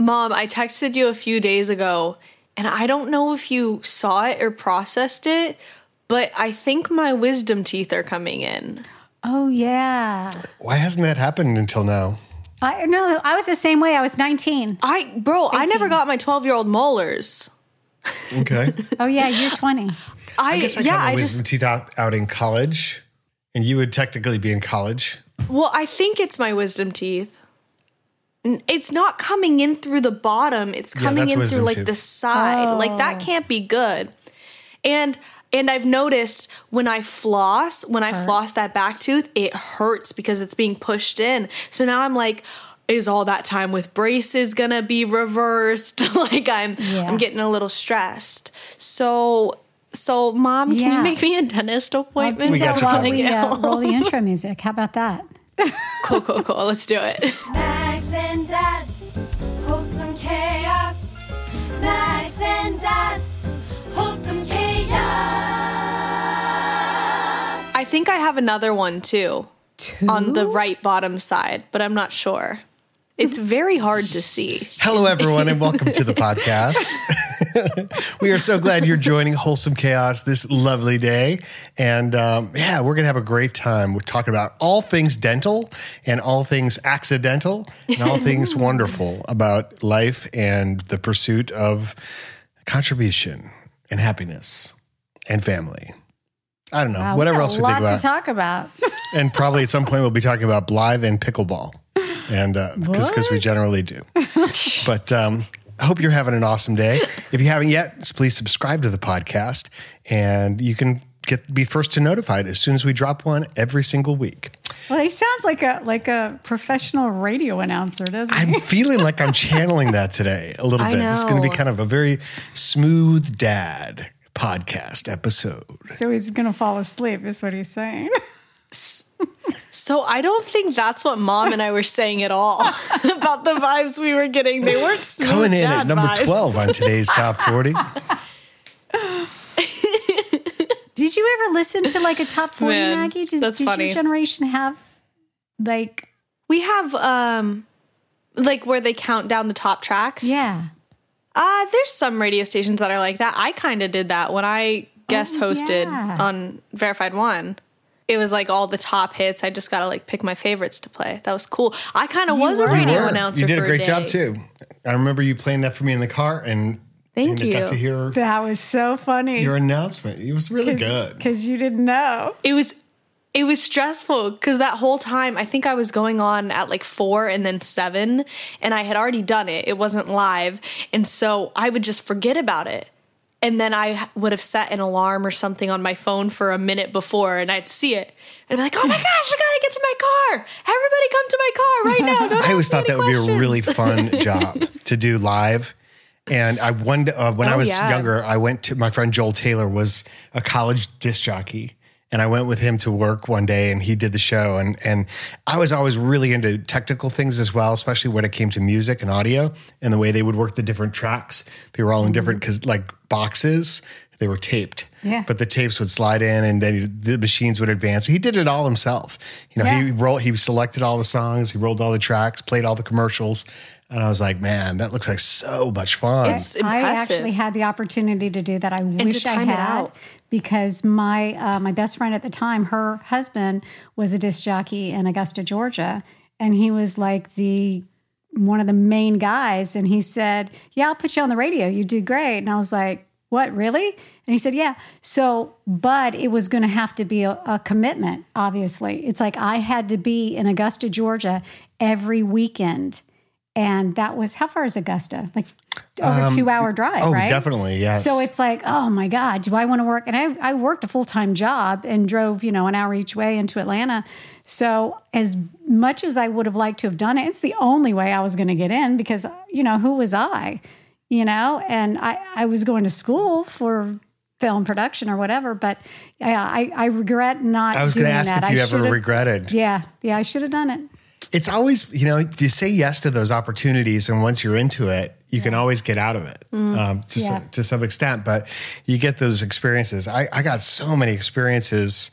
Mom, I texted you a few days ago, and I don't know if you saw it or processed it, but I think my wisdom teeth are coming in. Oh yeah. Why hasn't that happened until now? I no, I was the same way. I was 19. I, bro, I never got my 12 year old molars. Okay. Oh yeah, you're 20. I, I guess I yeah, got my I wisdom just, teeth out, out in college, and you would technically be in college. well, I think it's my wisdom teeth. N- It's not coming in through the bottom. It's coming that's in through like teeth. the side. Like that can't be good. And and I've noticed when I floss, when I floss that back tooth, it hurts because it's being pushed in. So now I'm like, is all that time with braces gonna be reversed? like I'm Yeah. I'm getting a little stressed. So so mom, can you make me a dentist appointment? do We got you while covered. we uh, roll the intro music. How about that? cool, cool, cool. Let's do it. Max and Dads, wholesome chaos. Max and Dads, wholesome chaos. I think I have another one too. On the right bottom side, but I'm not sure. It's very hard to see. Hello, everyone, and welcome to the podcast. we are so glad you're joining Wholesome Chaos this lovely day. And um, yeah, we're going to have a great time. We're talking about all things dental and all things accidental and all things wonderful about life and the pursuit of contribution and happiness and family. I don't know. Wow, whatever got else we think about. to talk about. and probably at some point we'll be talking about Blythe and pickleball, and because because we generally do. but um, I hope you're having an awesome day. If you haven't yet, please subscribe to the podcast, and you can get be first to notified as soon as we drop one every single week. well, he sounds like a like a professional radio announcer, doesn't he? I'm feeling like I'm channeling that today a little I bit. It's going to be kind of a very smooth dad podcast episode. so he's gonna fall asleep, is what he's saying. So I don't think that's what mom and I were saying at all about the vibes we were getting. They weren't smooth Coming in at number vibes. 12 on today's top 40. Did you ever listen to like a top forty, Man, Maggie? Did, that's did funny. your generation have like We have um like where they count down the top tracks. yeah? Uh there's some radio stations that are like that. I kind of did that when I guest Oh, hosted yeah. on Verified One. It was like all the top hits. I just got to like pick my favorites to play. That was cool. I kind of was a were. radio were. announcer. You did for a great job day. too. I remember you playing that for me in the car, and Thank and I got you. to hear That was so funny. your announcement. It was really good. because you didn't know. it was it was stressful because that whole time I think I was going on at like four and then seven, and I had already done it. It wasn't live, and so I would just forget about it. And then I would have set an alarm or something on my phone for a minute before, and I'd see it and be like, "Oh my gosh, I gotta get to my car! Everybody, come to my car right now!" Don't I always thought that any would be a really fun job to do live. And I one uh, when I Oh, was yeah. younger, I went to my friend Joel Taylor was a college disc jockey, and I went with him to work one day, and he did the show, and and I was always really into technical things as well, especially when it came to music and audio and the way they would work the different tracks. They were all in different mm. because like boxes, they were taped. Yeah. But the tapes would slide in, and then the machines would advance. He did it all himself. You know, he rolled. He selected all the songs. He rolled all the tracks. Played all the commercials. And I was like, man, that looks like so much fun. It's impressive. I actually had the opportunity to do that. I to wish I time it had out. Because my uh, my best friend at the time, her husband was a disc jockey in Augusta, Georgia, and he was like the one of the main guys, and he said, "Yeah, I'll put you on the radio. You do great." And I was like, "What, really?" And he said, "Yeah." So, but it was going to have to be a, a commitment. Obviously, it's like I had to be in Augusta, Georgia, every weekend, and that was how far is Augusta? Like over um, two hour drive, oh, right? definitely, yes. So it's like, oh my God, do I want to work? And I, I worked a full time job and drove, you know, an hour each way into Atlanta. So as much as I would have liked to have done it, it's the only way I was going to get in because, you know, who was I? You know, and I, I was going to school for film production or whatever, but yeah, I, I regret not I was going to ask that. if you I ever regretted. Yeah, yeah, I should have done it. It's always, you know, you say yes to those opportunities, and once you're into it, you can always get out of it um, to, Yeah. some, to some extent. But you get those experiences. I, I got so many experiences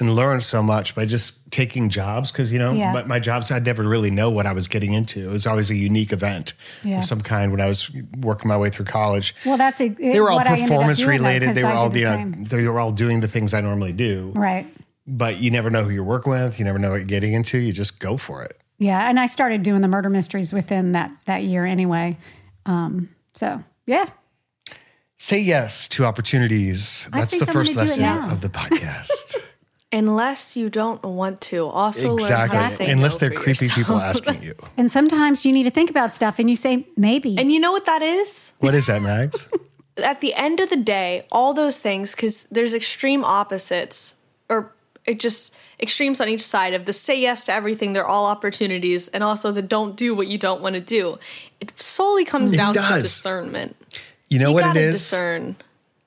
and learned so much by just taking jobs because, you know, Yeah. but my jobs, I'd never really know what I was getting into. It was always a unique event Yeah. of some kind when I was working my way through college. Well, that's a, They were all what I ended up performance related. They were I all, the know, they were all doing the things I normally do. Right. But you never know who you're working with. You never know what you're getting into. You just go for it. Yeah, and I started doing the murder mysteries within that that year anyway. Um, so yeah, Say yes to opportunities. I That's the I'm first gonna do it lesson of the podcast. Unless you don't want to. Also learn how to exactly. say Unless no they're for creepy yourself. people asking you. and sometimes you need to think about stuff, and you say maybe. And you know what that is? What is that, Mags? at the end of the day, all those things, because there's extreme opposites, or it just extremes on each side of the say yes to everything, they're all opportunities, and also the don't do what you don't want to do. It solely comes down to discernment. You know You what it is? Discern.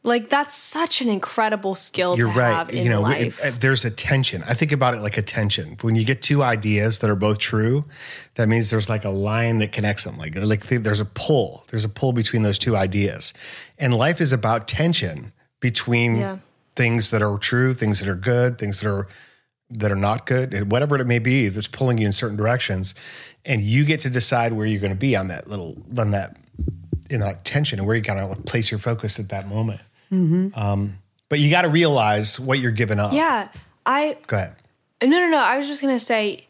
Like that's such an incredible skill You're to right. have in You know, life. it- uh, there's a tension. I think about it like a tension. When you get two ideas that are both true, that means there's like a line that connects them. Like like th- there's a pull. There's a pull between those two ideas. And life is about tension between Yeah. things that are true, things that are good, things that are that are not good, whatever it may be that's pulling you in certain directions. And you get to decide where you're going to be on that little on that in that tension and where you kind of place your focus at that moment. Um, but you got to realize what you're giving up. yeah, I Go ahead. No, no, no. I was just gonna say,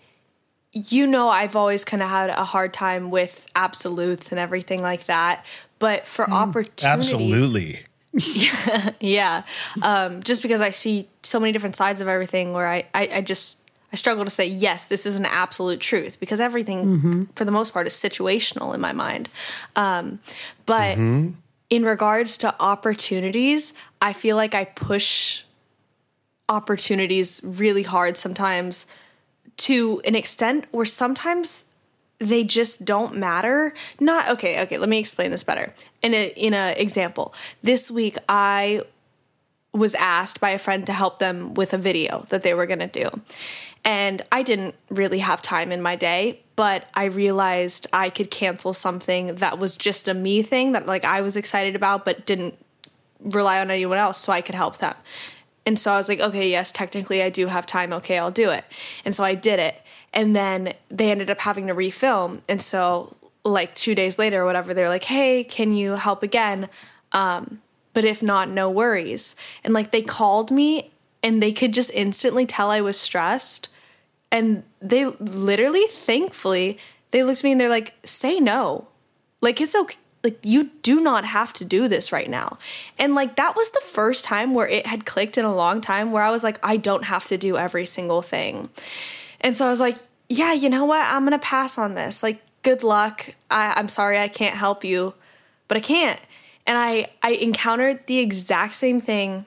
you know, I've always kind of had a hard time with absolutes and everything like that. But for opportunities, Absolutely. yeah. Um, just because I see so many different sides of everything, where I, I, I just I struggle to say yes, this is an absolute truth because everything, for the most part, is situational in my mind. Um, but in regards to opportunities, I feel like I push opportunities really hard sometimes to an extent where sometimes they just don't matter. Not okay, okay, let me explain this better. In a in a example. This week I was asked by a friend to help them with a video that they were going to do. And I didn't really have time in my day, but I realized I could cancel something that was just a me thing that like I was excited about but didn't rely on anyone else so I could help them. And so I was like, okay, yes, technically I do have time. Okay, I'll do it. And so I did it. And then they ended up having to refilm. And so, like, two days later or whatever, they're like, hey, can you help again? Um, but if not, no worries. And like, they called me and they could just instantly tell I was stressed. And they literally, thankfully, they looked at me and they're like, say no. Like, it's okay. Like, you do not have to do this right now. And like, that was the first time where it had clicked in a long time where I was like, I don't have to do every single thing. And so I was like, yeah, you know what? I'm going to pass on this. Like, good luck. I, I'm sorry I can't help you, but I can't. And I, I encountered the exact same thing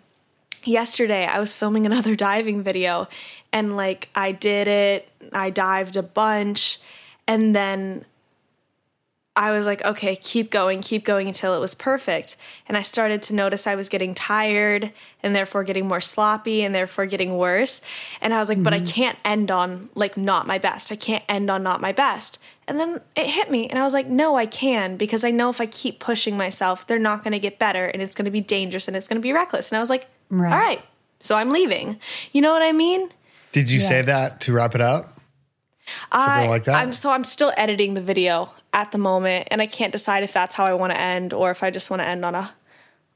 yesterday. I was filming another diving video and like I did it, I dived a bunch, and then I was like, okay, keep going, keep going until it was perfect. And I started to notice I was getting tired and therefore getting more sloppy and therefore getting worse. And I was like, but I mm-hmm. can't end on like not my best. I can't end on not my best. And then it hit me and I was like, no, I can because I know if I keep pushing myself, they're not going to get better and it's going to be dangerous and it's going to be reckless. And I was like, Right. all right, so I'm leaving. You know what I mean? Did you say that to wrap it up? Something I, like that? I'm so I'm still editing the video at the moment, and I can't decide if that's how I want to end or if I just want to end on a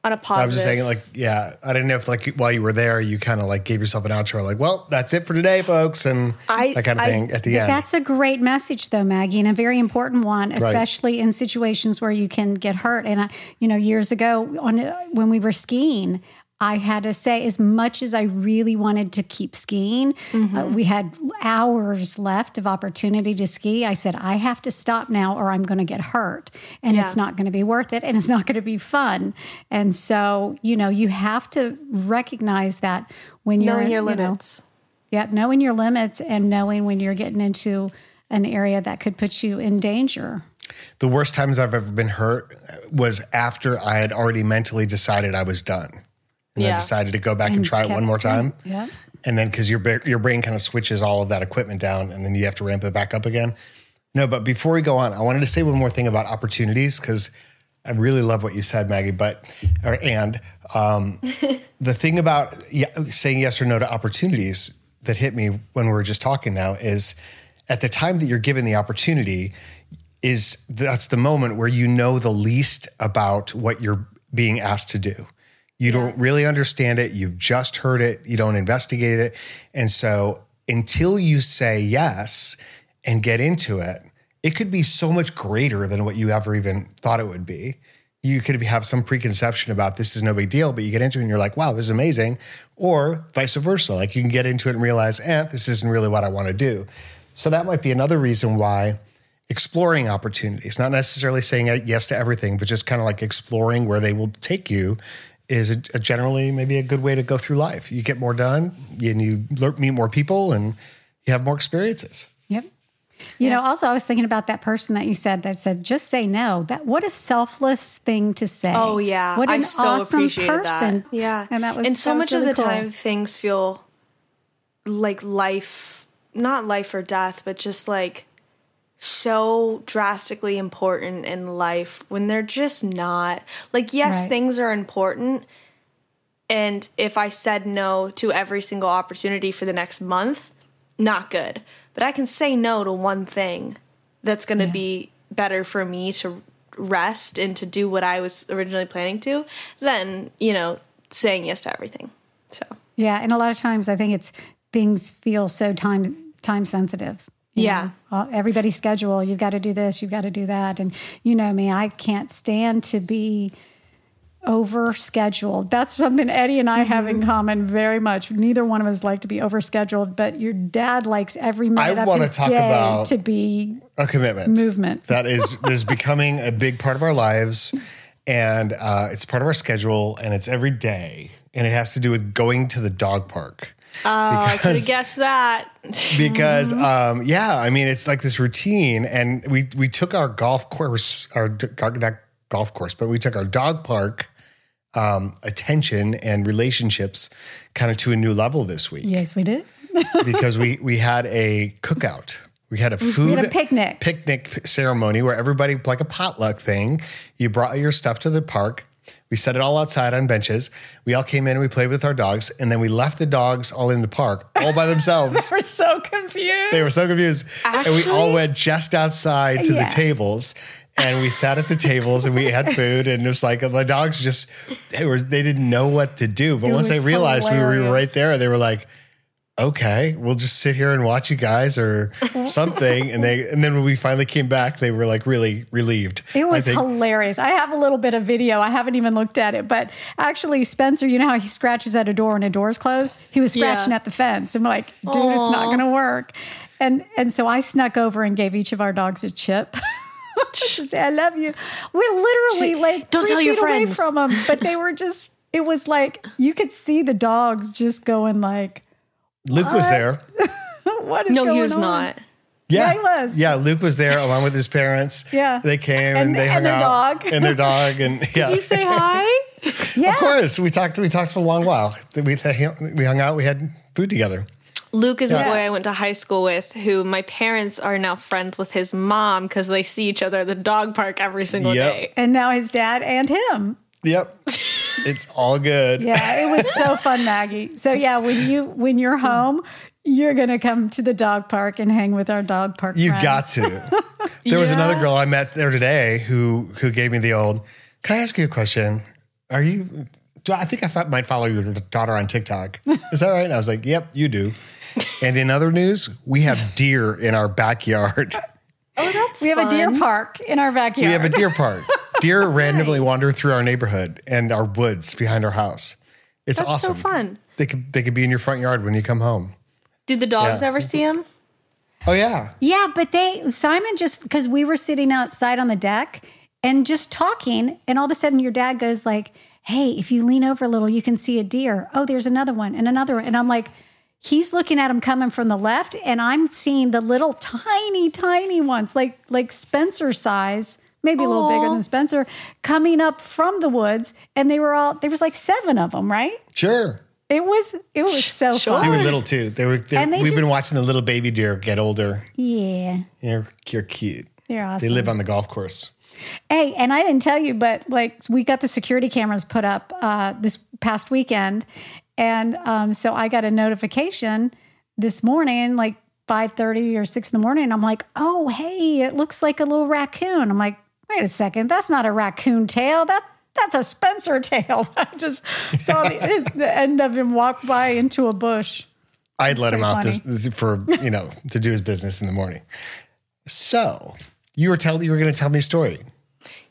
on a positive. I was just saying, like, yeah, I didn't know if, like, while you were there, you kind of like gave yourself an outro, like, well, that's it for today, folks, and I- that kind of I- thing at the end. that's a great message, though, Maggie, and a very important one, especially in situations where you can get hurt. And I, you know, years ago, on when we were skiing, I had to say, as much as I really wanted to keep skiing, Mm-hmm. uh, we had hours left of opportunity to ski. I said, I have to stop now, or I'm going to get hurt, and it's not going to be worth it, and it's not going to be fun. And so, you know, you have to recognize that when you're knowing your you know, limits. yeah, knowing your limits and knowing when you're getting into an area that could put you in danger. the worst times I've ever been hurt was after I had already mentally decided I was done. And Yeah. decided to go back and, And try it one more time. Yeah. And then because your, your brain kind of switches all of that equipment down and then you have to ramp it back up again. No, but before we go on, I wanted to say one more thing about opportunities because I really love what you said, Maggie. But, or, and um, the thing about saying yes or no to opportunities that hit me when we were just talking now is at the time that you're given the opportunity, is that's the moment where you know the least about what you're being asked to do. You don't really understand it. You've just heard it. You don't investigate it. And so until you say yes and get into it, it could be so much greater than what you ever even thought it would be. You could have some preconception about this is no big deal, but you get into it and you're like, wow, this is amazing. Or vice versa. Like you can get into it and realize, eh, this isn't really what I want to do. So that might be another reason why exploring opportunities, not necessarily saying yes to everything, but just kind of like exploring where they will take you is a, a generally maybe a good way to go through life. You get more done and you lear- meet more people and you have more experiences. Yep. You know, also I was thinking about that person that you said that said just say no. That what a selfless thing to say. Oh yeah, What an I so awesome person. that. Yeah, And that was and so much really of the cool. time things feel like life, not life or death, but just like so drastically important in life when they're just not. Like yes, Right. things are important. And if I said no to every single opportunity for the next month, not good. But I can say no to one thing that's going to be better for me to rest and to do what I was originally planning to than, you know, saying yes to everything. So, Yeah, and a lot of times I think it's things feel so time time sensitive. You Yeah. know. Uh, everybody's schedule. You've got to do this. You've got to do that. And you know me, I can't stand to be over scheduled. That's something Eddie and I have Mm-hmm. in common very much. Neither one of us like to be over scheduled, but your dad likes every minute of wanna his talk day about- to be A commitment. movement. that is is becoming a big part of our lives and uh, it's part of our schedule and it's every day and it has to do with going to the dog park oh, I could have guessed that. because um, yeah i mean it's like this routine and we we took our golf course our d- not golf course but we took our dog park um, attention and relationships kind of to a new level this week Yes, we did. because we we had a cookout. We had a food had a picnic. picnic ceremony where everybody like a potluck thing. You brought your stuff to the park. We set it all outside on benches. We all came in and we played with our dogs, and then we left the dogs all in the park, all by themselves. We're so confused. they were so confused, and we all went just outside to Yeah. the tables. And we sat at the tables and we had food, and it was like the dogs just they were they didn't know what to do. But It once they realized we were right there, they were like, okay, we'll just sit here and watch you guys or something. and they and then when we finally came back, they were like really relieved. It was think- hilarious. I have a little bit of video. I haven't even looked at it, but actually, Spencer, you know how he scratches at a door and a door's closed? He was scratching Yeah. at the fence. I'm like, dude, it's not going to work. And and so I snuck over and gave each of our dogs a chip. to say I love you. We're literally like Don't three tell your feet away friends. from them, but they were just. It was like you could see the dogs just going like, Luke was there. "What is No, going he was on?" not. Yeah, Yeah, he was. Yeah, Luke was there along with his parents. Yeah. they came and, And- they and hung their out dog. and their dog and yeah. Did You say hi? Yeah, Of course, we talked. We talked for a long while. We we hung out. We had food together. Luke is Yeah. a boy I went to high school with who my parents are now friends with his mom because they see each other at the dog park every single Yep. day. and now his dad and him. Yep, it's all good. Yeah, it was so fun, Maggie. So yeah, when you when you're home, you're gonna come to the dog park and hang with our dog park. You friends. got to. There was Yeah. another girl I met there today who who gave me the old. Can I ask you a question? Are you? Do I think I might follow your daughter on TikTok? Is that right? And I was like, Yep, you do. And in other news, we have deer in our backyard. Oh, that's We have a deer park in our backyard. We have a deer park. Deer randomly wander through our neighborhood and our woods behind our house. It's That's so awesome. fun. They could they could be in your front yard when you come home. Did the dogs Yeah. ever see him? Oh yeah. Yeah, but they Simon just because we were sitting outside on the deck and just talking, and all of a sudden your dad goes like, "Hey, if you lean over a little, you can see a deer. Oh, there's another one and another one." And I'm like, he's looking at him coming from the left, and I'm seeing the little tiny, tiny ones, like like Spencer size. Maybe a little bigger than Spencer, coming up from the woods, and they were all there was like seven of them, right? Sure. It was it was so Sure. They were little too. They were. They, And they we've been watching the little baby deer get older. Yeah, You're, you're cute. they're awesome. They live on the golf course. Hey, and I didn't tell you, but like we got the security cameras put up uh, this past weekend, and um, so I got a notification this morning, like five thirty or six in the morning. I'm like, oh hey, it looks like a little raccoon. I'm like, wait a second, that's not a raccoon tail. That that's a Spencer tail. I just saw the, the end of him walk by into a bush. I'd let him pretty out this, for you know to do his business in the morning. So you were telling you were going to tell me a story.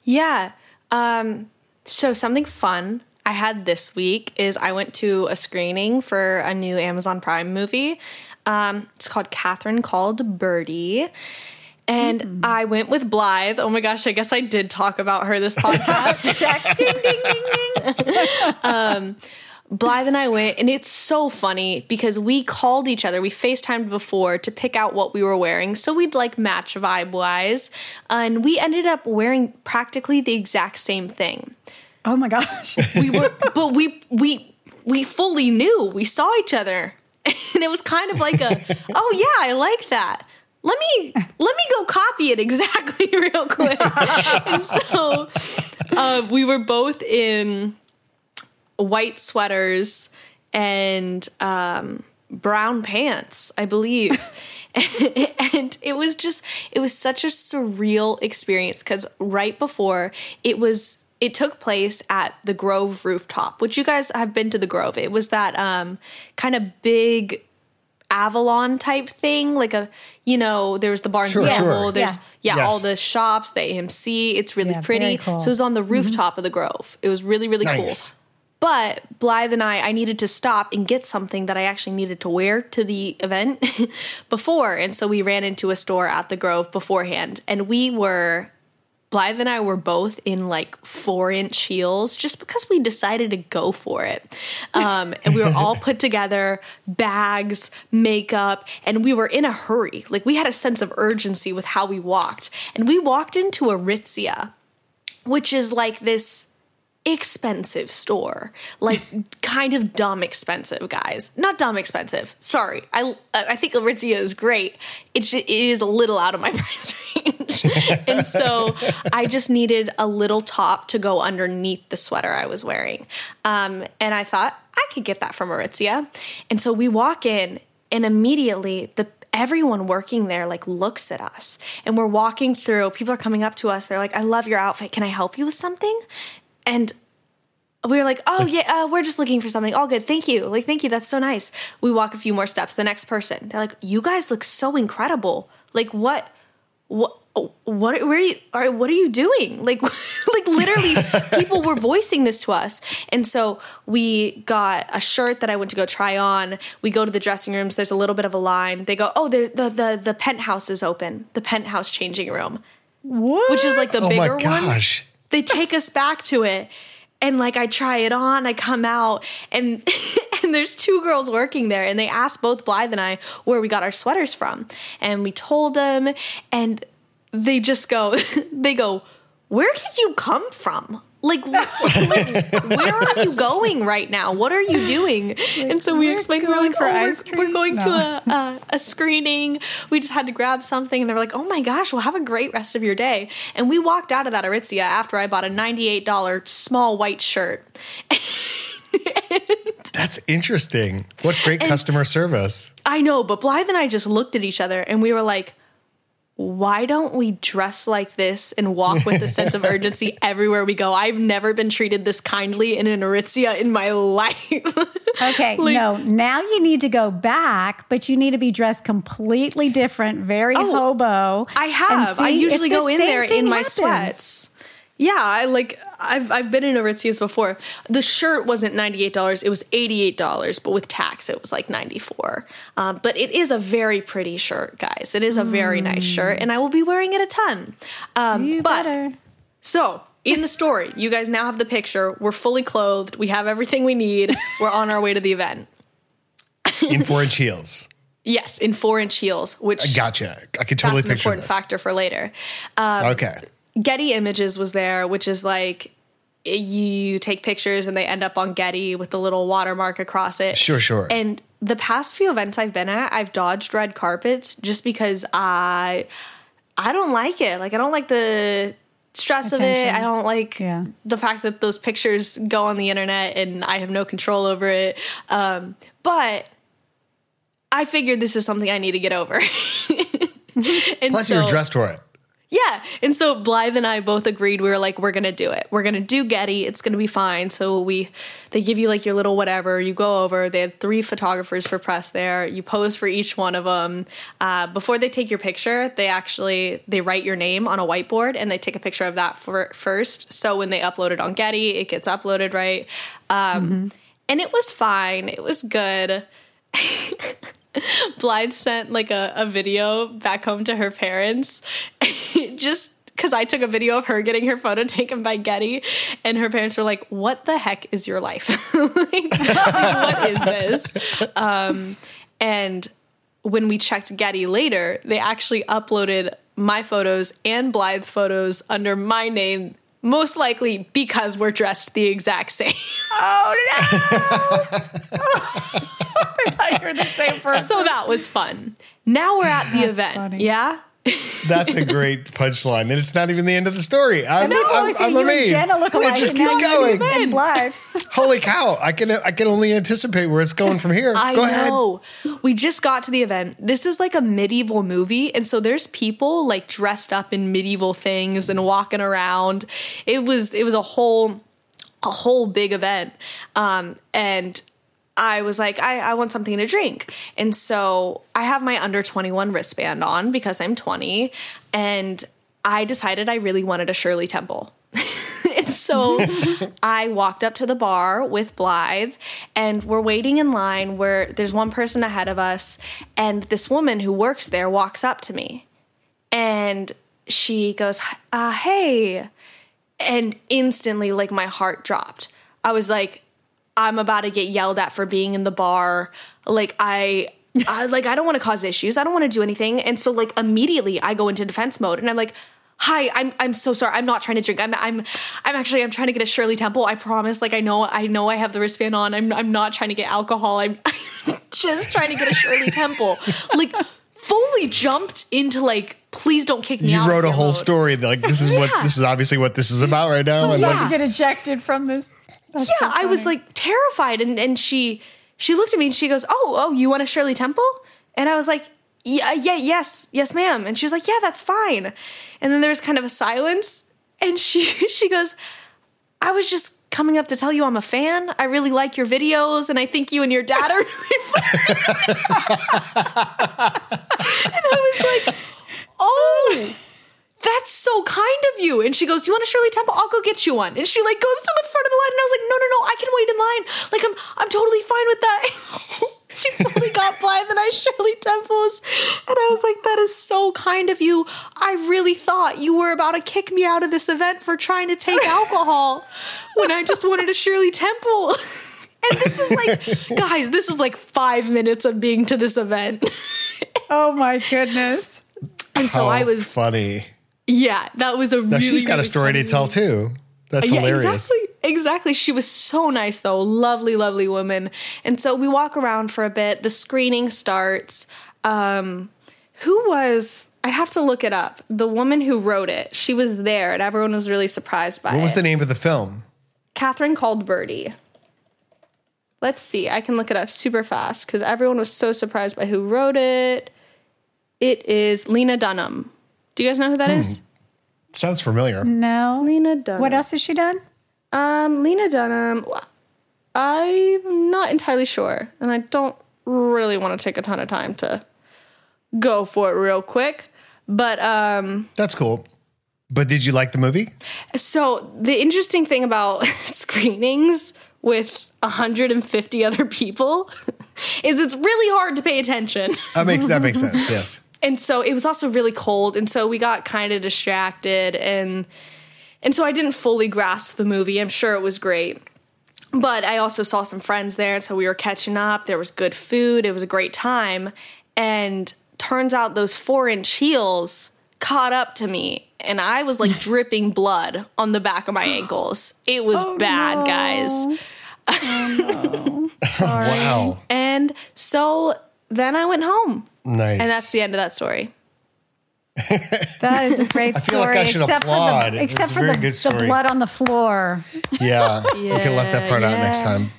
Yeah. Um, so something fun I had this week is I went to a screening for a new Amazon Prime movie. Um, it's called Catherine Called Birdy. And hmm. I went with Blythe. Oh my gosh, I guess I did talk about her this podcast. Check, ding, ding, ding, ding. Um, Blythe and I went, and it's so funny because we called each other. We FaceTimed before to pick out what we were wearing, so we'd like match vibe wise. and we ended up wearing practically the exact same thing. Oh my gosh. We were, but we we we fully knew. We saw each other, and it was kind of like a, oh yeah, I like that. Let me let me go copy it exactly real quick. and so uh, we were both in white sweaters and um, brown pants, I believe. and it was just, it was such a surreal experience because right before it was, it took place at the Grove rooftop, which you guys have been to the Grove. It was that um, kind of big Avalon type thing, like a you know, there's the Barnes Sure, and sure. Noble, there's yeah, Yes. all the shops, the AMC. It's really Yeah, pretty. cool. So it was on the mm-hmm. rooftop of the Grove. It was really really Nice. cool. But Blythe and I, I needed to stop and get something that I actually needed to wear to the event before, and so we ran into a store at the Grove beforehand, and we were Blythe and I were both in like four inch heels just because we decided to go for it. Um, and we were all put together, bags, makeup, and we were in a hurry. Like we had a sense of urgency with how we walked. And we walked into Aritzia, which is like this expensive store. Like kind of dumb expensive guys. Not dumb expensive. Sorry. I i think aritzia is great. It's ju- it is a little out of my price range. And so i just needed a little top to go underneath the sweater i was wearing. Um, and i thought i could get that from aritzia. And so we walk in and immediately the everyone working there like looks at us. And we're walking through. People are coming up to us. They're like i love your outfit. Can i help you with something and we were like, oh yeah, uh, we're just looking for something. All good, thank you. Like, thank you. That's so nice. We walk a few more steps. The next person, they're like, you guys look so incredible. Like, what, what, what? Where are you? Are, what are you doing? Like, like literally, people were voicing this to us. And so we got a shirt that I went to go try on. We go to the dressing rooms. There's a little bit of a line. They go, oh, there- the the the penthouse is open. The penthouse changing room, What? which is like the Oh bigger my one gosh. They take us back to it. And like i try it on i come out and and there's two girls working there and they asked both blythe and i where we got our sweaters from. And we told them and they just go they go where did you come from like, like where are you going right now what are you doing and so we explained we were going like for oh we're, ice we're cream? going to a, a, a screening. We just had to grab something, and they were like, "Oh my gosh, well, have a great rest of your day." And we walked out of that Aritzia after I bought a ninety-eight dollar small white shirt. That's interesting. What great customer service. I know, but Blythe and I just looked at each other, and we were like, why don't we dress like this and walk with a sense of urgency everywhere we go? I've never been treated this kindly in an Aritzia in my life. Okay, Like- no, now you need to go back, but you need to be dressed completely different, very oh, hobo. Oh, I have. I usually go in there in my happens. sweats. Yeah, I like I've I've been in Aritzia's before. The shirt wasn't ninety eight dollars; it was eighty eight dollars, but with tax, it was like ninety four. Um, but it is a very pretty shirt, guys. It is a very nice shirt, and I will be wearing it a ton. Um, You but better. so in the story, you guys now have the picture. We're fully clothed. We have everything we need. We're on our way to the event. In four inch heels. Yes, in four inch heels, which Gotcha. I could totally that's an important this. factor for later. okay. Getty Images was there, which is like you take pictures and they end up on Getty with the little watermark across it. Sure, sure. And the past few events I've been at, I've dodged red carpets just because I I don't like it. Like I don't like the stress of it. I don't like Yeah. the fact that those pictures go on the internet and I have no control over it. Um, but I figured this is something I need to get over. and Plus, you were so- dressed for it. Yeah. And so Blythe and I both agreed we were like, we're gonna do it. We're gonna do Getty. It's gonna be fine. So we they give you like your little whatever, you go over, they have three photographers for press there. You pose for each one of them. Uh, before they take your picture, they actually they write your name on a whiteboard and they take a picture of that for, first. So when they upload it on Getty, it gets uploaded right. Um, and it was fine. It was good. Blythe sent like a, a video back home to her parents just because I took a video of her getting her photo taken by Getty, and her parents were like, What the heck is your life? like, like, what is this? Um, and when we checked Getty later, they actually uploaded my photos and Blythe's photos under my name. Most likely because we're dressed the exact same. Oh no! I thought you were the same person. So that was fun. Now we're at the That's event. funny. Yeah. That's a great punchline, and it's not even the end of the story. I'm, No, I'm, see, I'm you amazed. and Jenna look It just and now keeps you going. And Blythe. Holy cow! I can I can only anticipate where it's going from here. I Go ahead. know. We just got to the event. This is like a medieval movie, and so there's people like dressed up in medieval things and walking around. It was it was a whole a whole big event. Um, and I was like, I, I want something to drink. And so I have my under 21 wristband on because I'm 20. And I decided I really wanted a Shirley Temple. and so I walked up to the bar with Blythe, and we're waiting in line where there's one person ahead of us, and this woman who works there walks up to me, and she goes, uh, "Hey," and instantly, like my heart dropped. I was like, "I'm about to get yelled at for being in the bar." Like I. I like I don't want to cause issues. I don't want to do anything. And so like immediately I go into defense mode and I'm like, "Hi, I'm I'm so sorry. I'm not trying to drink. I'm I'm I'm actually I'm trying to get a Shirley Temple. I promise. Like I know I know I have the wristband on. I'm I'm not trying to get alcohol. I'm, just trying to get a Shirley Temple." Like fully jumped into like, "Please don't kick me You out." You wrote a whole mode. story. Like this is what this is obviously what this is about right now. And You like, have to get ejected from this. That's yeah, so I was like terrified, and and she she looked at me and she goes, "Oh, oh, you want a Shirley Temple?" And I was like, "Yeah, yeah, yes, yes, ma'am." And she was like, "Yeah, that's fine." And then there was kind of a silence, and she she goes, "I was just coming up to tell you I'm a fan. I really like your videos, and I think you and your dad are really funny." and I was like, "Oh." That's so kind of you. And she goes, You want a Shirley Temple? I'll go get you one. And she like goes to the front of the line and I was like, No, no, no, I can wait in line. Like I'm I'm totally fine with that. she fully got Blythe and I Shirley Temples. And I was like, That is so kind of you. I really thought you were about to kick me out of this event for trying to take alcohol when I just wanted a Shirley Temple. And this is like, guys, this is like five minutes of being to this event. oh my goodness. And so how I was, funny. Yeah, that was a Now really she's got a really story to tell too. That's yeah, hilarious. exactly. Exactly. She was so nice though. Lovely, lovely woman. And so we walk around for a bit. The screening starts. Um who was I'd have to look it up. The woman who wrote it. She was there and everyone was really surprised by What was it. the name of the film? Catherine called Birdy. Let's see. I can look it up super fast because everyone was so surprised by who wrote it. It is Lena Dunham. Do you guys know who that is? Sounds familiar. No. Lena Dunham. What else has she done? Um, Lena Dunham. I'm not entirely sure, and I don't really want to take a ton of time to go for it real quick. But um, That's cool. But did you like the movie? so the interesting thing about screenings with 150 other people is it's really hard to pay attention. That makes that makes sense. Yes. And so it was also really cold and so we got kind of distracted and and so i didn't fully grasp the movie. I'm sure it was great. But i also saw some friends there and so we were catching up. There was good food. It was a great time. And turns out those four inch heels caught up to me and i was like dripping blood on the back of my ankles. It was oh, bad guys. Oh, wow. and so then i went home Nice. and that's the end of that story That is a great feel story. like I should except applaud. for the except for the, good the blood on the floor. Yeah, we could have left that part out next time.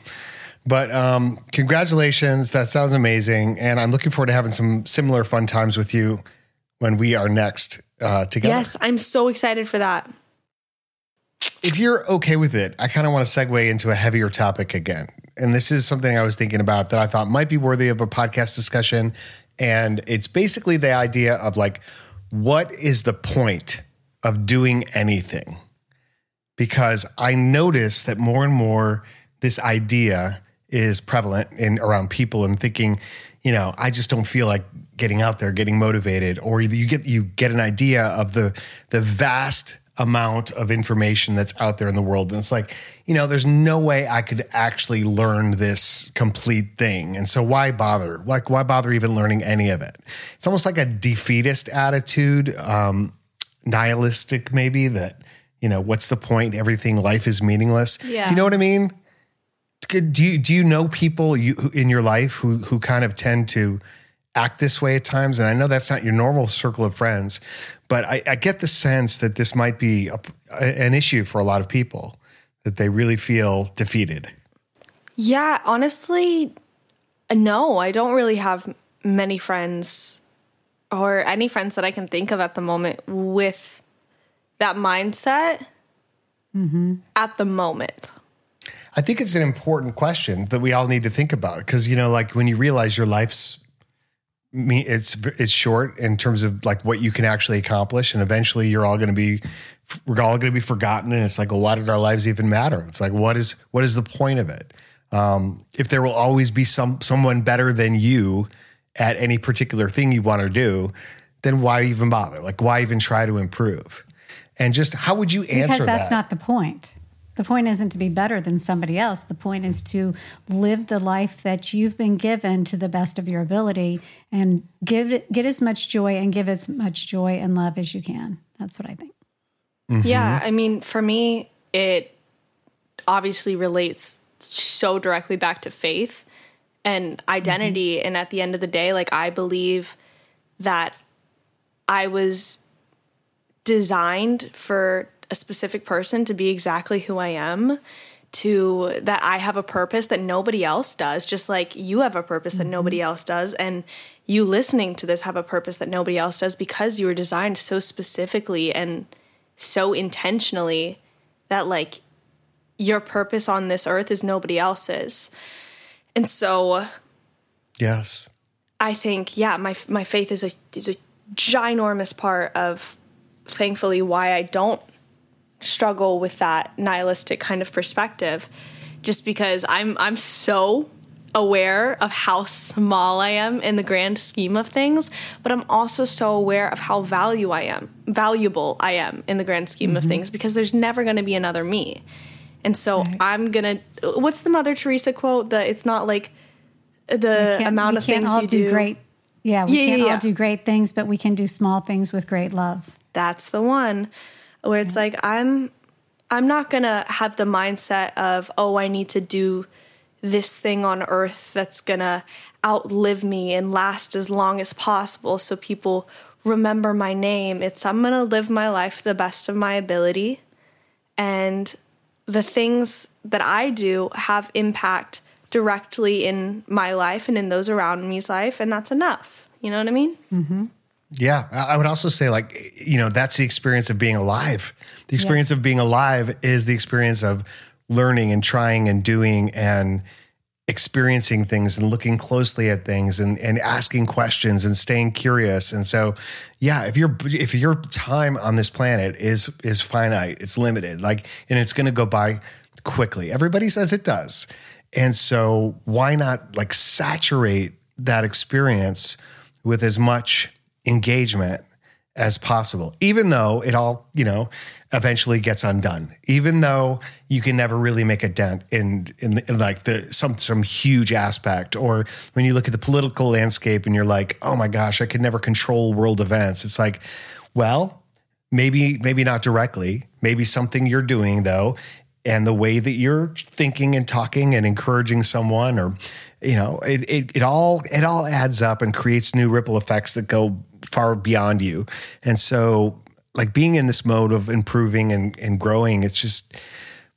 But um, congratulations. That sounds amazing. And I'm looking forward to having some similar fun times with you when we are next uh, together. Yes, I'm so excited for that. If you're okay with it, I kind of want to segue into a heavier topic again. And this is something I was thinking about that I thought might be worthy of a podcast discussion. And it's basically the idea of like, what is the point of doing anything? Because I notice that more and more this idea is prevalent in around people and thinking, you know, I just don't feel like getting out there, getting motivated, or you get you get an idea of the the vast amount of information that's out there in the world. And it's like, you know, there's no way I could actually learn this complete thing. And so why bother? Like, why bother even learning any of it? It's almost like a defeatist attitude, um, nihilistic maybe that, you know, what's the point? Everything, life is meaningless. Do you know what I mean? Do you, do you know people you, in your life who, who kind of tend to act this way at times? And I know that's not your normal circle of friends, but I, I get the sense that this might be a, an issue for a lot of people, that they really feel defeated. Yeah, honestly, no, I don't really have many friends or any friends that I can think of at the moment with that mindset mm-hmm. at the moment. I think it's an important question that we all need to think about because you know, like when you realize your life's me, it's it's short in terms of like what you can actually accomplish, and eventually you're all going to be we're all going to be forgotten, and it's like, well, why did our lives even matter? It's like, what is what is the point of it? Um, if there will always be some someone better than you at any particular thing you want to do, then why even bother? Like, why even try to improve? And just how would you answer that? because that's that? not the point. The point isn't to be better than somebody else. The point is to live the life that you've been given to the best of your ability and give get as much joy and give as much joy and love as you can. That's what I think. Mm-hmm. Yeah, I mean, for me, it obviously relates so directly back to faith and identity. Mm-hmm. And at the end of the day, like, I believe that I was designed for a specific person to be exactly who I am. To that, I have a purpose that nobody else does, just like you have a purpose that nobody mm-hmm. else does. And you listening to this have a purpose that nobody else does because you were designed so specifically and so intentionally that like your purpose on this earth is nobody else's. And so yes. I think yeah, my my faith is a is a ginormous part of thankfully why I don't struggle with that nihilistic kind of perspective just because I'm I'm so aware of how small I am in the grand scheme of things, but I'm also so aware of how value I am, valuable I am in the grand scheme of mm-hmm. things because there's never going to be another me. And so I'm going to what's the Mother Teresa quote that it's not like the amount of things you do do great. Yeah, we Yeah, can't yeah, yeah. all do great things, but we can do small things with great love. that's the one where it's mm-hmm. like i'm i'm not gonna have the mindset of oh i need to do this thing on earth that's gonna outlive me and last as long as possible so people remember my name. It's i'm gonna live my life the best of my ability. And the things that i do have impact directly in my life and in those around me's life and that's enough. You know what i mean mm-hmm. Yeah, I would also say like you know that's the experience of being alive. The experience of being alive is the experience of learning and trying and doing and experiencing things and looking closely at things and and asking questions and staying curious. And so, yeah, if your if your time on this planet is is finite, it's limited, like and it's going to go by quickly. Everybody says it does. And so, why not like saturate that experience with as much engagement as possible, even though it all, you know, eventually gets undone, even though you can never really make a dent in, in, in like the some some huge aspect, or when you look at the political landscape and you're like, oh my gosh, I could never control world events. It's like, well, maybe maybe not directly, maybe something you're doing though, and the way that you're thinking and talking and encouraging someone, or you know, it it, it all it all adds up and creates new ripple effects that go far beyond you. And so like being in this mode of improving and, and growing, it's just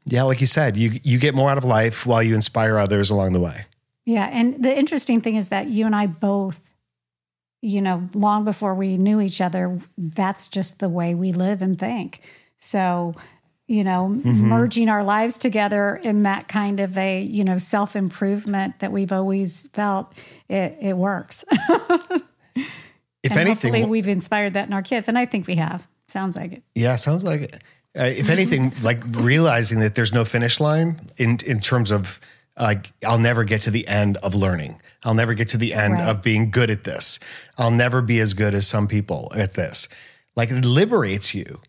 yeah, like you said, you you get more out of life while you inspire others along the way. Yeah. And the interesting thing is that you and I both, you know, long before we knew each other, that's just the way we live and think. So, you know, merging our lives together in that kind of a, you know, self improvement that we've always felt, it, it works. If and anything, hopefully we've inspired that in our kids. And I think we have. Sounds like it. Yeah, sounds like it. Uh, if anything, like realizing that there's no finish line in in terms of like I'll never get to the end of learning. I'll never get to the end Right. of being good at this. I'll never be as good as some people at this. Like it liberates you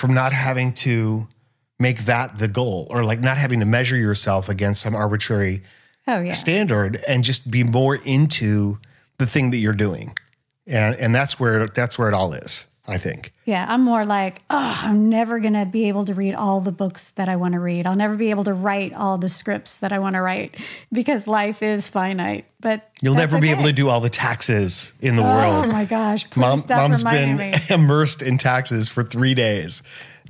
from not having to make that the goal or like not having to measure yourself against some arbitrary Oh, yeah. standard and just be more into the thing that you're doing. And and that's where that's where it all is, I think. Yeah, I'm more like, oh, I'm never going to be able to read all the books that I want to read. I'll never be able to write all the scripts that I want to write because life is finite. But You'll never be able to do all the taxes in the Oh world. Oh my gosh. Mom, reminding been me. immersed in taxes for three days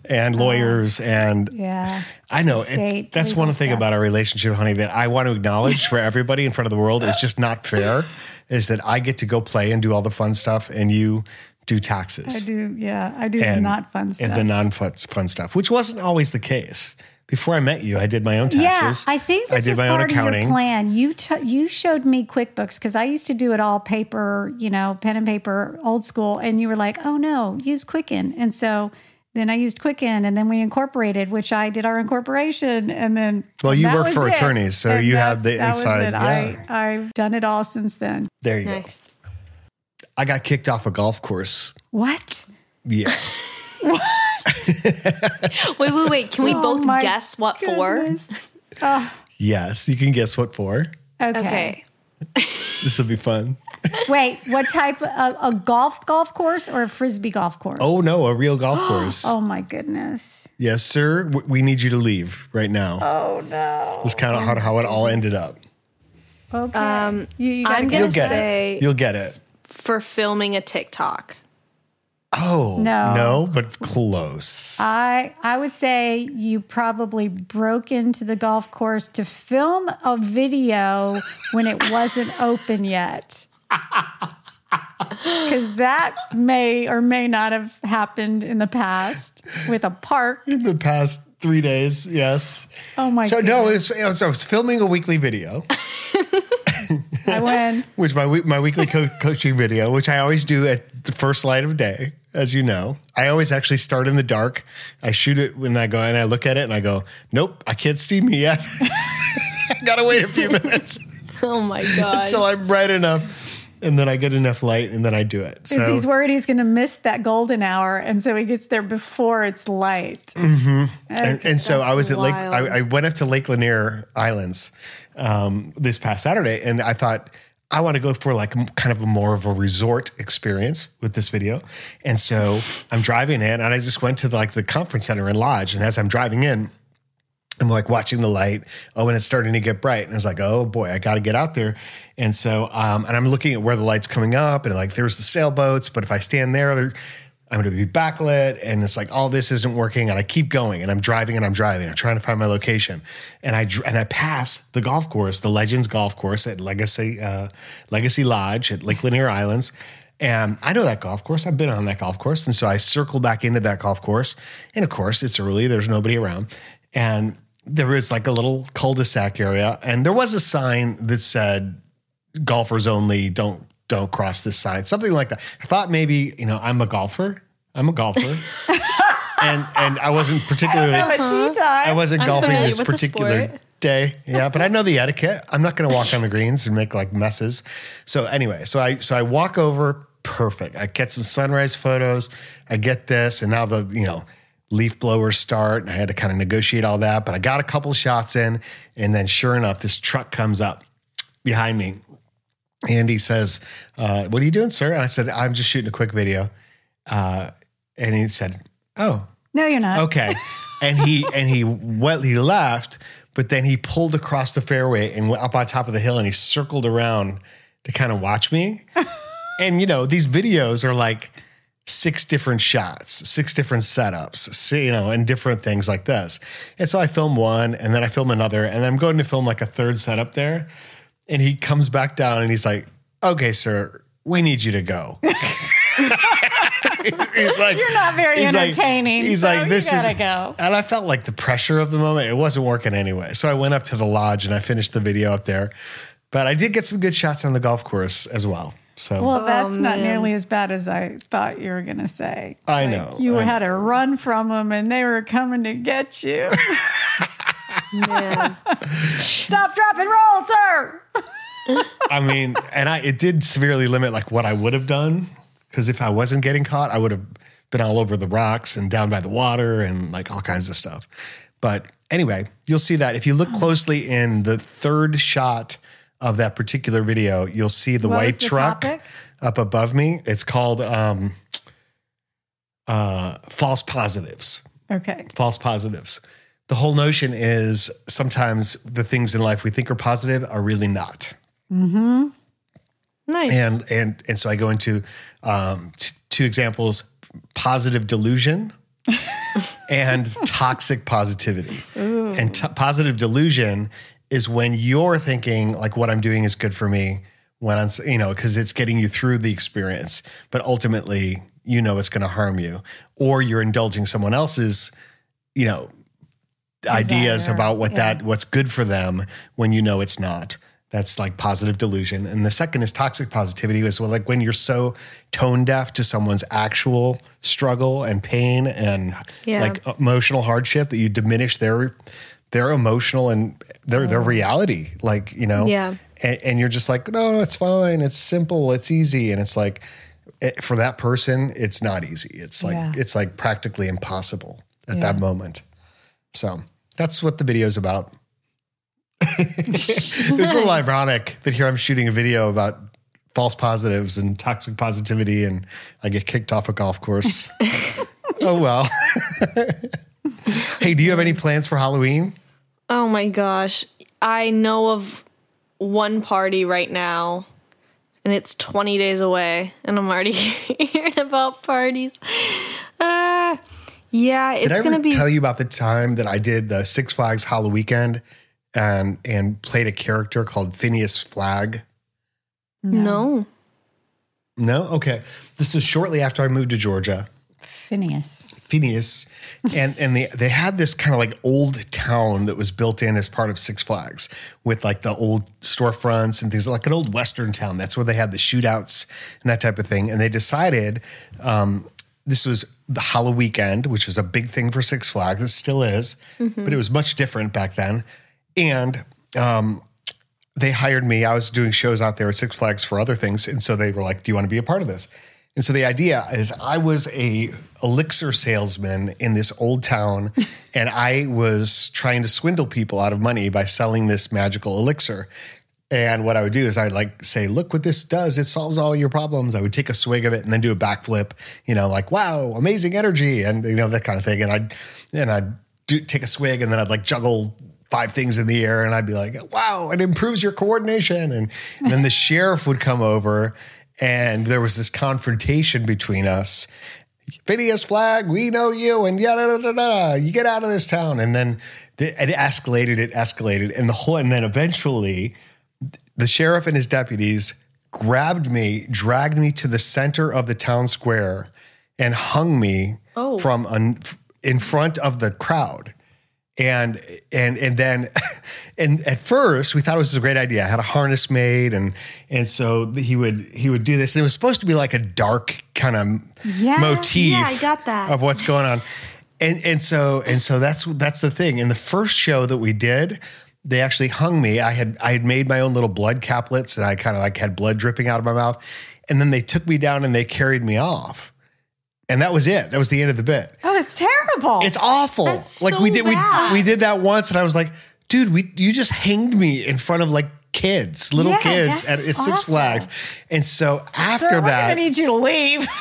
and oh, lawyers. And Yeah. I know Estate, it's, that's one thing stuff. about our relationship, honey, that I want to acknowledge for everybody in front of the world is just not fair. Is that I get to go play and do all the fun stuff and you do taxes. I do. Yeah. I do the and not fun stuff. And the non fun fun stuff, which wasn't always the case. Before I met you, I did my own taxes. yeah, taxes. I think this I did was my own part of your plan. You t- you showed me QuickBooks because I used to do it all paper, you know, pen and paper, old school, and you were like, "Oh no, use Quicken." And so then I used Quicken, and then we incorporated, which I did our incorporation, and then Well, you that work for it. attorneys, so And you have the that was inside- it. yeah. I I've done it all since then. There you go. Nice. I got kicked off a golf course. What? Yeah. Wait, wait, wait. Can we Oh both guess what for? Goodness. yes. You can guess what for. Okay. Okay. This will be fun. Wait, what type? A, a golf golf course or a frisbee golf course? Oh no, a real golf course. Oh my goodness. Yes, sir. We need you to leave right now. Oh no. It's kind of how, how it all ended up. Okay. Um, you, you I'm gonna you'll get say it. You'll get it. For filming a TikTok. Oh No. no, but close. I I would say you probably broke into the golf course to film a video when it wasn't open yet. Because that may or may not have happened in the past with a park. In the past three days, yes. Oh my gosh. So god! no, it was, it was- I was filming a weekly video, I win. which my my weekly co- coaching video, which I always do at the first light of day, as you know. I always actually start in the dark. I shoot it when I go and I look at it and I go, nope, I can't see me yet. I gotta wait a few minutes Oh my god. until I'm bright enough, and then I get enough light, and then I do it. Because So he's worried he's going to miss that golden hour, and so he gets there before it's light. and, and so I was at Lake. I, I went up to Lake Lanier Islands um, this past Saturday, and I thought I want to go for like kind of a more of a resort experience with this video. And so I'm driving in, and I just went to the, like the conference center and lodge. And as I'm driving in, I'm like watching the light. Oh, and it's starting to get bright. And I was like, oh boy, I got to get out there. And so, um, and I'm looking at where the light's coming up, and like there's the sailboats, but if I stand there, I'm going to be backlit. And it's like all this isn't working. And I keep going, and I'm driving and I'm driving. I'm trying to find my location, and I and I pass the golf course, the Legends Golf Course at Legacy uh, Legacy Lodge at Lake Lanier Islands. And I know that golf course. I've been on that golf course. And so I circle back into that golf course. And of course, it's early, there's nobody around. And there was like a little cul de sac area. And there was a sign that said, golfers only, don't don't cross this sign, something like that. I thought maybe, you know, I'm a golfer. I'm a golfer. and and I wasn't particularly I wasn't I'm golfing this particular day. Yeah, but I know the etiquette. I'm not going to walk on the greens and make like messes. So anyway, so I so I walk over perfect. I get some sunrise photos. I get this and now the, you know, leaf blowers start and I had to kind of negotiate all that, but I got a couple shots in and then sure enough this truck comes up behind me and he says, uh, "What are you doing, sir?" And I said, "I'm just shooting a quick video." Uh, and he said, "Oh, No, you're not. okay." and he and he went, he left, but then he pulled across the fairway and went up on top of the hill and he circled around to kind of watch me. and you know, these videos are like six different shots, six different setups, you know, and different things like this. And so I film one and then I film another and I'm going to film like a third setup there. And he comes back down and he's like, okay, sir, we need you to go. he's like, You're not very he's like- entertaining, he's so like, this is, gotta go. and I felt like the pressure of the moment. It wasn't working anyway. So I went up to the lodge and I finished the video up there. But I did get some good shots on the golf course as well. So Well, oh, that's not nearly as bad as I thought you were going to say. I Like, know, You I had to run from them and they were coming to get you. Stop, drop, and roll, sir. I mean, and I it did severely limit like what I would have done because if I wasn't getting caught, I would have been all over the rocks and down by the water and like all kinds of stuff. But anyway, you'll see that if you look closely in the third shot of that particular video, you'll see the What white the truck topic? up above me. It's called um, uh, false positives Okay. false positives. The whole notion is sometimes the things in life we think are positive are really not. Mm-hmm. Nice. And and and so I go into um, t- two examples: positive delusion and toxic positivity. And t- positive delusion is when you're thinking like what I'm doing is good for me. When I'm, you know, because it's getting you through the experience, but ultimately, you know, it's going to harm you, or you're indulging someone else's, you know, ideas about what yeah. that what's good for them when you know it's not. That's like positive delusion. And the second is toxic positivity is well, like when you're so tone deaf to someone's actual struggle and pain and Yeah. like emotional hardship that you diminish their their emotional and their their oh. reality. Like, you know, Yeah. and, and you're just like, no, it's fine. It's simple. It's easy. And it's like, it, for that person, it's not easy. It's like, Yeah. it's like practically impossible at Yeah. that moment. So that's what the video is about. it was a little ironic that here I'm shooting a video about false positives and toxic positivity, and I get kicked off a golf course. oh well. hey, do you have any plans for Halloween? Oh my gosh. I know of one party right now, and it's 20 days away, and I'm already hearing about parties. Uh, yeah, it's Did I ever going to be. tell you about the time that I did the Six Flags Halloween weekend and and played a character called Phineas Flag? no. No, okay. This was shortly after I moved to Georgia. Phineas. Phineas, and and they they had this kind of like old town that was built in as part of Six Flags with like the old storefronts and things like an old Western town. That's where they had the shootouts and that type of thing. And they decided um, this was the Halloween weekend, which was a big thing for Six Flags. It still is, but it was much different back then. And um, they hired me. I was doing shows out there at Six Flags for other things, and so they were like, "Do you want to be a part of this?" And so the idea is, I was a elixir salesman in this old town, and I was trying to swindle people out of money by selling this magical elixir. And what I would do is I'd like say, look what this does. It solves all your problems. I would take a swig of it and then do a backflip, you know, like, wow, amazing energy. And, you know, that kind of thing. And I'd, and I'd do, take a swig and then I'd like juggle five things in the air and I'd be like, wow, it improves your coordination. And, and then the sheriff would come over and there was this confrontation between us. Phineas Flag, we know you, and yada da da da. You get out of this town, and then the, it escalated. It escalated, and the whole, and then eventually, the sheriff and his deputies grabbed me, dragged me to the center of the town square, and hung me Oh. from an, in front of the crowd. And and and then and at first we thought it was a great idea. I had a harness made and and so he would he would do this. And it was supposed to be like a dark kind of Yeah. motif Yeah, I got that. of what's going on. And and so and so that's that's the thing. In the first show that we did, they actually hung me. I had I had made my own little blood caplets and I kind of like had blood dripping out of my mouth. And then they took me down and they carried me off. And that was it. That was the end of the bit. Oh, it's terrible. It's awful. That's like so we did bad. we we did that once and I was like, dude, we you just hanged me in front of like kids, little Yeah, kids at, at Six. Flags. And so after Sir, that gonna need you to leave.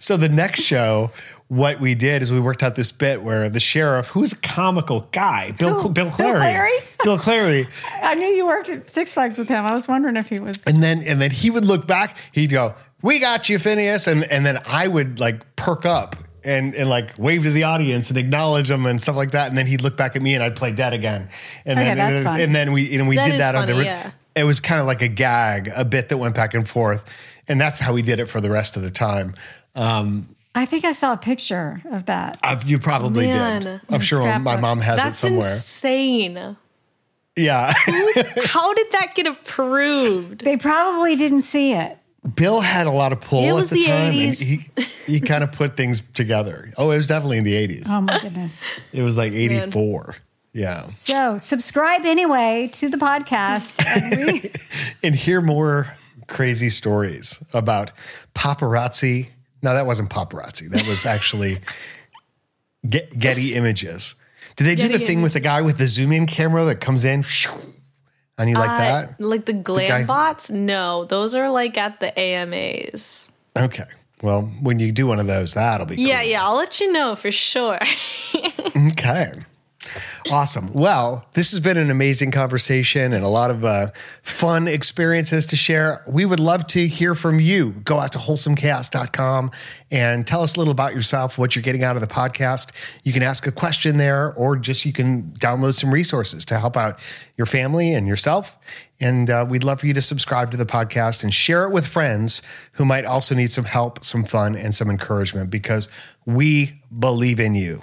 So the next show, what we did is we worked out this bit where the sheriff, who's a comical guy, Bill Who? Bill Bill Clary, Clary? Bill Clary, I knew you worked at Six Flags with him. I was wondering if he was. and then and then he would look back, he'd go, "We got you, Phineas," and and then I would like perk up. And, and like wave to the audience and acknowledge them and stuff like that, and then he'd look back at me and I'd play dead again, and Okay, then that's and, fun. then and then we you know we That did is that on the yeah. it was kind of like a gag, a bit that went back and forth, and that's how we did it for the rest of the time. Um, I think I saw a picture of that. I, you probably Man. did. I'm sure my mom has That's it somewhere. insane. Yeah. How did that get approved? They probably didn't see it. Bill had a lot of pull It at the, the time 80s. and he, he kind of put things together. Oh, it was definitely in the 80s. Oh my goodness. it was like 84. Yeah. So subscribe anyway to the podcast. And we, And hear more crazy stories about paparazzi. No, that wasn't paparazzi. That was actually Get, Getty Images. Did they do the thing with the guy with the zoom in camera that comes in? And you like Uh, that? Like the glam guy- bots? No, those are like at the AMAs. Okay. Well, when you do one of those, that'll be Yeah, yeah, I'll let you know for sure. Okay. Awesome. Well, this has been an amazing conversation and a lot of uh, fun experiences to share. We would love to hear from you. Go out to wholesomechaos.com and tell us a little about yourself, what you're getting out of the podcast. You can ask a question there, or just you can download some resources to help out your family and yourself. And uh, we'd love for you to subscribe to the podcast and share it with friends who might also need some help, some fun, and some encouragement because we believe in you.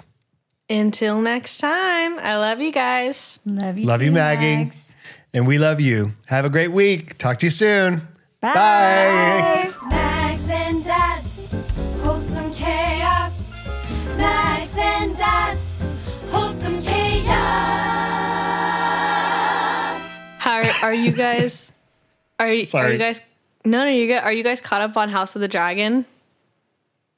Until next time, I love you guys. love you. Love you, Maggie. Mags. And we love you. Have a great week. Talk to you soon. Bye. Bye. Max and Dad's wholesome chaos. Max and Dad's wholesome chaos. How are, are you guys? Are, you- are Sorry. you guys? No, no, you guys. Are you guys caught up on House of the Dragon?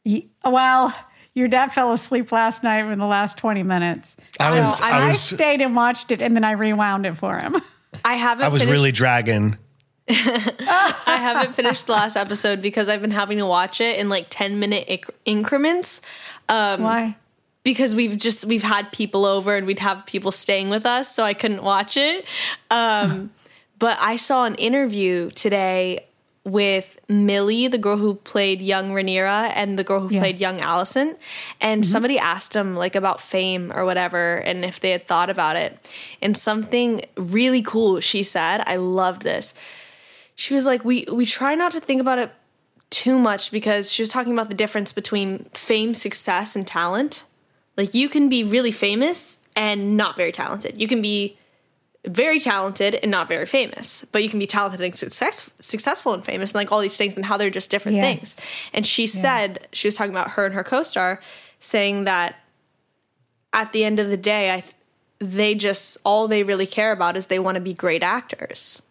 Ye- Well, your dad fell asleep last night in the last 20 minutes. I was, So I I was, stayed and watched it and then I rewound it for him. I haven't. I was finished, really dragging. I haven't finished the last episode because I've been having to watch it in like ten minute inc- increments. Why? because we've just we've had people over and we'd have people staying with us so i couldn't watch it um, but i saw an interview today with Milly the girl who played young Rhaenyra and the girl who Yeah. played young Alicent and mm-hmm. somebody asked them like about fame or whatever and if they had thought about it and something really cool she said i loved this she was like we we try not to think about it too much because she was talking about the difference between fame, success, and talent. Like you can be really famous and not very talented. You can be very talented and not very famous, but you can be talented and success, successful and famous, and like all these things, and how they're just different Yes. things. And she said she was talking about her and her co-star, saying that at the end of the day, I they just all they really care about is they want to be great actors.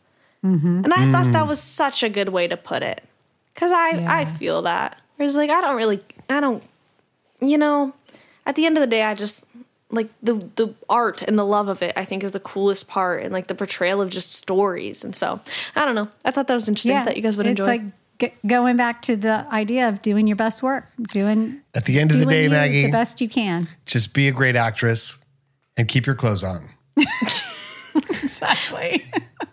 Mm-hmm. And I thought that mm. was such a good way to put it. Cause I, I feel that. Whereas like I don't really I don't you know, at the end of the day I just like the the art and the love of it I think is the coolest part and like the portrayal of just stories. And so I don't know. I thought that was interesting that you guys would enjoy it. it's enjoy. like g- going back to the idea of doing your best work, doing At the end of the day, Maggie, the best you can. just be a great actress and keep your clothes on. Exactly.